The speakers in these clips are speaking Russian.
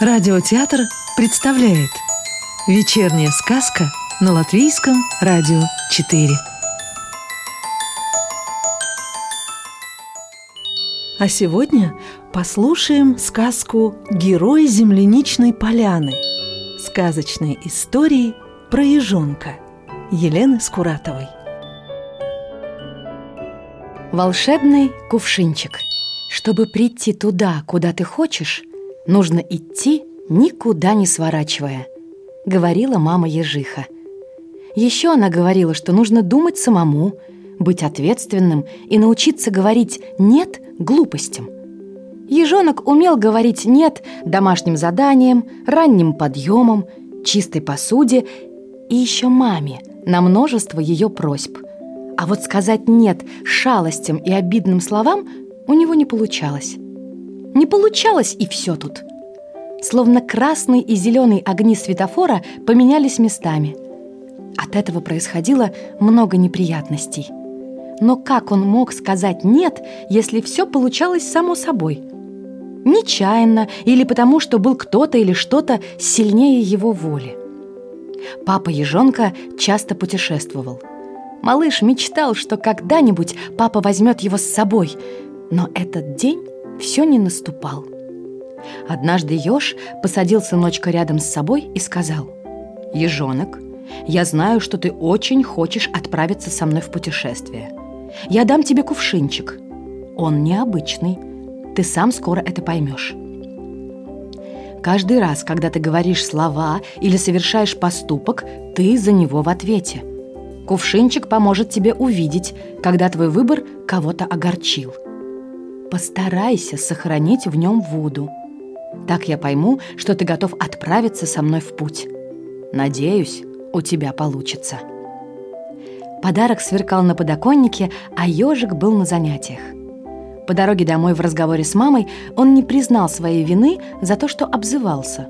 Радиотеатр представляет Вечерняя сказка на Латвийском радио 4 А сегодня послушаем сказку «Герой земляничной поляны» Сказочные истории про ежонка Елены Скуратовой. Волшебный кувшинчик. Чтобы прийти туда, куда ты хочешь Нужно идти, никуда не сворачивая, говорила мама ежиха. Еще она говорила, что нужно думать самому, быть ответственным и научиться говорить «нет» глупостям. Ежонок умел говорить «нет» домашним заданиям, ранним подъемам, чистой посуде и еще маме на множество ее просьб. А вот сказать «нет» шалостям и обидным словам у него не получалось. Не получалось и все тут. Словно красный и зеленый огни светофора поменялись местами. От этого происходило много неприятностей. Но как он мог сказать «нет», если все получалось само собой? Нечаянно или потому, что был кто-то или что-то сильнее его воли. Папа Ежонка часто путешествовал. Малыш мечтал, что когда-нибудь папа возьмет его с собой, но этот день все не наступал. Однажды еж посадил сыночка рядом с собой и сказал «Ежонок, я знаю, что ты очень хочешь отправиться со мной в путешествие. Я дам тебе кувшинчик. Он необычный. Ты сам скоро это поймешь». Каждый раз, когда ты говоришь слова или совершаешь поступок, ты за него в ответе. Кувшинчик поможет тебе увидеть, когда твой выбор кого-то огорчил – Постарайся сохранить в нем воду. Так я пойму, что ты готов отправиться со мной в путь. Надеюсь, у тебя получится. Подарок сверкал на подоконнике, а ежик был на занятиях. По дороге домой в разговоре с мамой он не признал своей вины за то, что обзывался.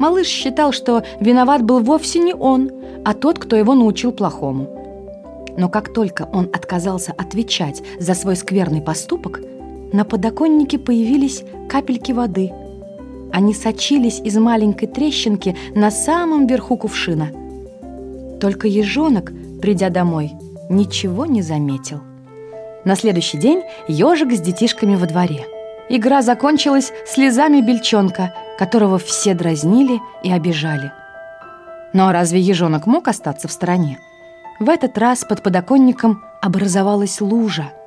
Малыш считал, что виноват был вовсе не он, а тот, кто его научил плохому. Но как только он отказался отвечать за свой скверный поступок – на подоконнике появились капельки воды. Они сочились из маленькой трещинки на самом верху кувшина. Только ежонок, придя домой, ничего не заметил. На следующий день ежик с детишками во дворе. Игра закончилась слезами бельчонка, которого все дразнили и обижали. Но разве ежонок мог остаться в стороне? В этот раз под подоконником образовалась лужа –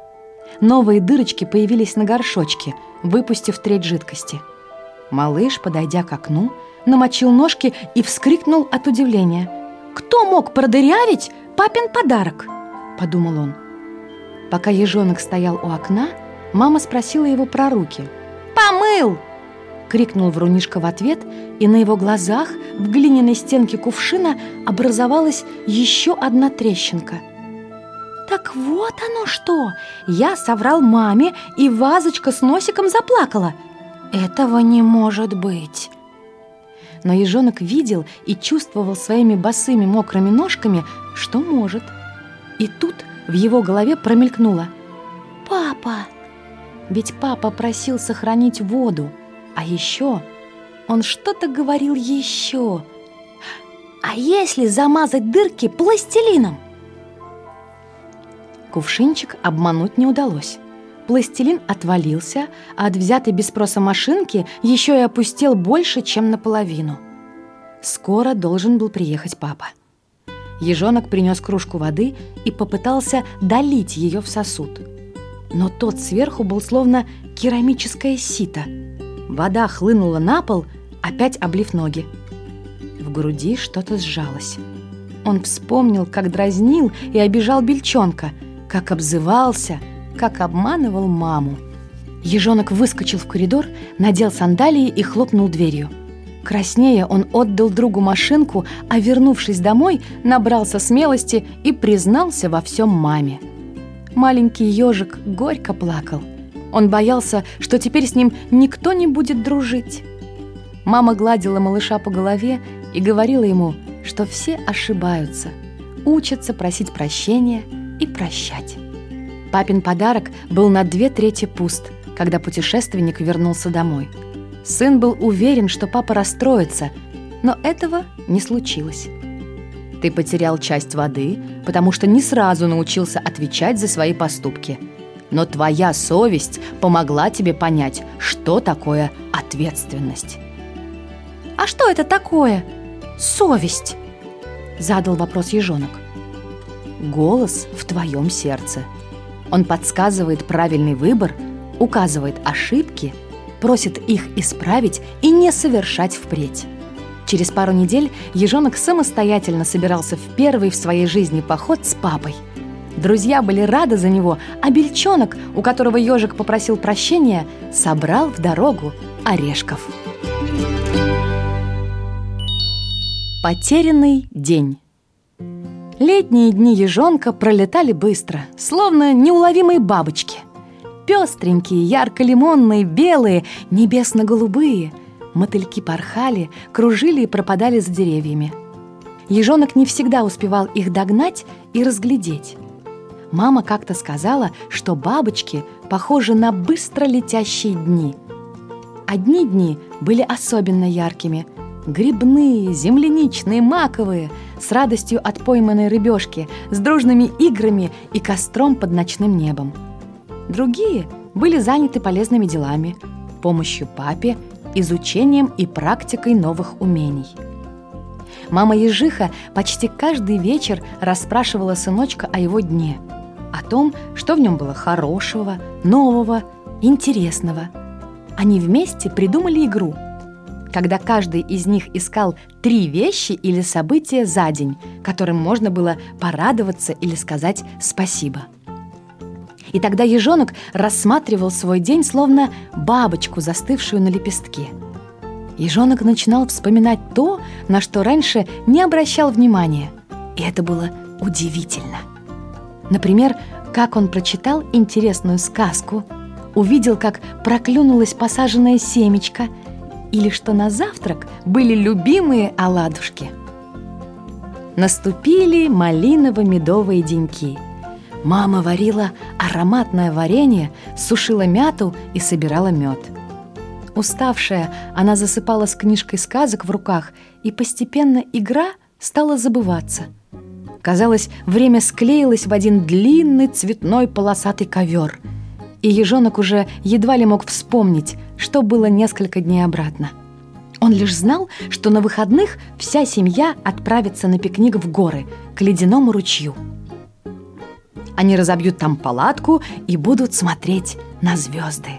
Новые дырочки появились на горшочке, выпустив треть жидкости. Малыш, подойдя к окну, намочил ножки и вскрикнул от удивления. «Кто мог продырявить папин подарок?» – подумал он. Пока ежонок стоял у окна, мама спросила его про руки. «Помыл!» – крикнул врунишка в ответ, и на его глазах в глиняной стенке кувшина образовалась еще одна трещинка – так вот оно что! Я соврал маме, и вазочка с носиком заплакала. Этого не может быть. Но ежонок видел и чувствовал своими босыми мокрыми ножками, что может. И тут в его голове промелькнуло. «Папа!» Ведь папа просил сохранить воду. А еще он что-то говорил еще. «А если замазать дырки пластилином?» Кувшинчик обмануть не удалось. Пластилин отвалился, а от взятой без спроса машинки еще и опустел больше, чем наполовину. Скоро должен был приехать папа. Ежонок принес кружку воды и попытался долить ее в сосуд. Но тот сверху был словно керамическое сито. Вода хлынула на пол, опять облив ноги. В груди что-то сжалось. Он вспомнил, как дразнил и обижал бельчонка – как обзывался, как обманывал маму. Ежонок выскочил в коридор, надел сандалии и хлопнул дверью. Краснея он отдал другу машинку, а вернувшись домой, набрался смелости и признался во всем маме. Маленький ежик горько плакал. Он боялся, что теперь с ним никто не будет дружить. Мама гладила малыша по голове и говорила ему, что все ошибаются, учатся просить прощения – и прощать. Папин подарок был на две трети пуст, когда путешественник вернулся домой. Сын был уверен, что папа расстроится, но этого не случилось. Ты потерял часть воды, потому что не сразу научился отвечать за свои поступки. Но твоя совесть помогла тебе понять, что такое ответственность. «А что это такое? Совесть?» Задал вопрос ежонок. Голос в твоем сердце. Он подсказывает правильный выбор, указывает ошибки, просит их исправить и не совершать впредь. Через пару недель ежонок самостоятельно собирался в первый в своей жизни поход с папой. Друзья были рады за него, а бельчонок, у которого ежик попросил прощения, собрал в дорогу орешков. Потерянный день Летние дни ежонка пролетали быстро, словно неуловимые бабочки. Пестренькие, ярко-лимонные, белые, небесно-голубые. Мотыльки порхали, кружили и пропадали за деревьями. Ежонок не всегда успевал их догнать и разглядеть. Мама как-то сказала, что бабочки похожи на быстро летящие дни. Одни дни были особенно яркими – Грибные, земляничные, маковые, с радостью от пойманной рыбешки, с дружными играми и костром под ночным небом. Другие были заняты полезными делами, помощью папе, изучением и практикой новых умений. Мама Ежиха почти каждый вечер расспрашивала сыночка о его дне, о том, что в нем было хорошего, нового, интересного. Они вместе придумали игру – когда каждый из них искал три вещи или события за день, которым можно было порадоваться или сказать спасибо. И тогда ежонок рассматривал свой день словно бабочку, застывшую на лепестке. Ежонок начинал вспоминать то, на что раньше не обращал внимания. И это было удивительно. Например, как он прочитал интересную сказку, увидел, как проклюнулось посаженное семечко – или что на завтрак были любимые оладушки. Наступили малиново-медовые деньки. Мама варила ароматное варенье, сушила мяту и собирала мед. Уставшая, она засыпала с книжкой сказок в руках, и постепенно игра стала забываться. Казалось, время склеилось в один длинный цветной полосатый ковер – и ежонок уже едва ли мог вспомнить, что было несколько дней обратно. Он лишь знал, что на выходных вся семья отправится на пикник в горы, к ледяному ручью. Они разобьют там палатку и будут смотреть на звезды.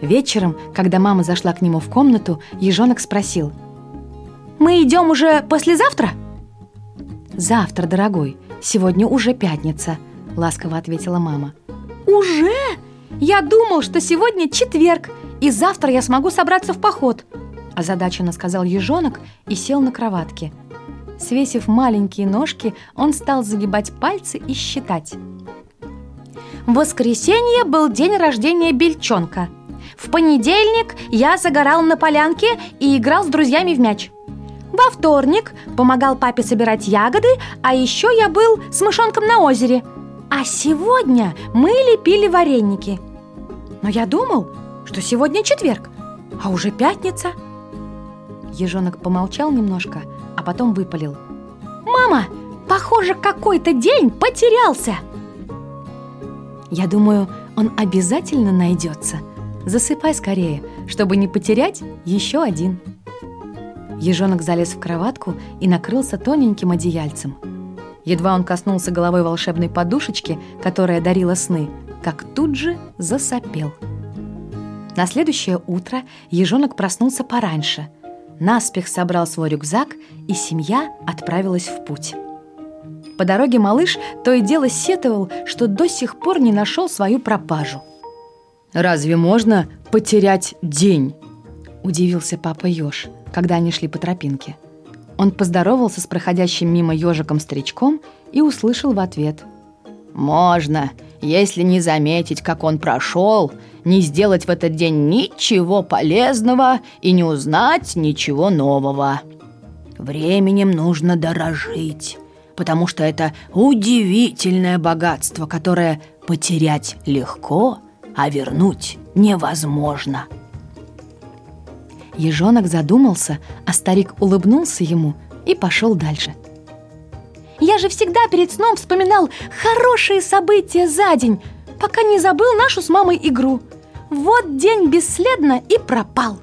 Вечером, когда мама зашла к нему в комнату, ежонок спросил. «Мы идем уже послезавтра?» «Завтра, дорогой. Сегодня уже пятница», — ласково ответила мама. «Уже? Я думал, что сегодня четверг, и завтра я смогу собраться в поход», озадаченно сказал ежонок и сел на кроватке. Свесив маленькие ножки, он стал загибать пальцы и считать. Воскресенье был день рождения Бельчонка. В понедельник я загорал на полянке и играл с друзьями в мяч. Во вторник помогал папе собирать ягоды, а еще я был с мышонком на озере – а сегодня мы лепили вареники. Но я думал, что сегодня четверг, а уже пятница. Ежонок помолчал немножко, а потом выпалил. «Мама, похоже, какой-то день потерялся!» «Я думаю, он обязательно найдется. Засыпай скорее, чтобы не потерять еще один». Ежонок залез в кроватку и накрылся тоненьким одеяльцем – Едва он коснулся головой волшебной подушечки, которая дарила сны, как тут же засопел. На следующее утро ежонок проснулся пораньше. Наспех собрал свой рюкзак, и семья отправилась в путь. По дороге малыш то и дело сетовал, что до сих пор не нашел свою пропажу. «Разве можно потерять день?» – удивился папа Ёж, когда они шли по тропинке – он поздоровался с проходящим мимо ежиком-старичком и услышал в ответ. «Можно, если не заметить, как он прошел, не сделать в этот день ничего полезного и не узнать ничего нового. Временем нужно дорожить, потому что это удивительное богатство, которое потерять легко, а вернуть невозможно». Ежонок задумался, а старик улыбнулся ему и пошел дальше. Я же всегда перед сном вспоминал хорошие события за день, пока не забыл нашу с мамой игру. Вот день бесследно и пропал.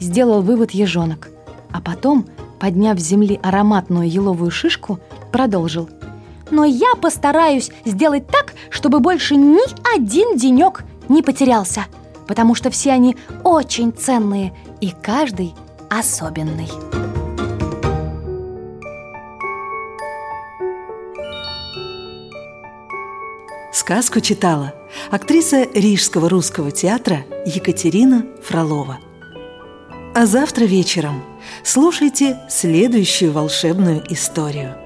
Сделал вывод ежонок, а потом, подняв с земли ароматную еловую шишку, продолжил. Но я постараюсь сделать так, чтобы больше ни один денек не потерялся, потому что все они очень ценные и каждый особенный. Сказку читала актриса Рижского русского театра Екатерина Фролова. А завтра вечером слушайте следующую волшебную историю –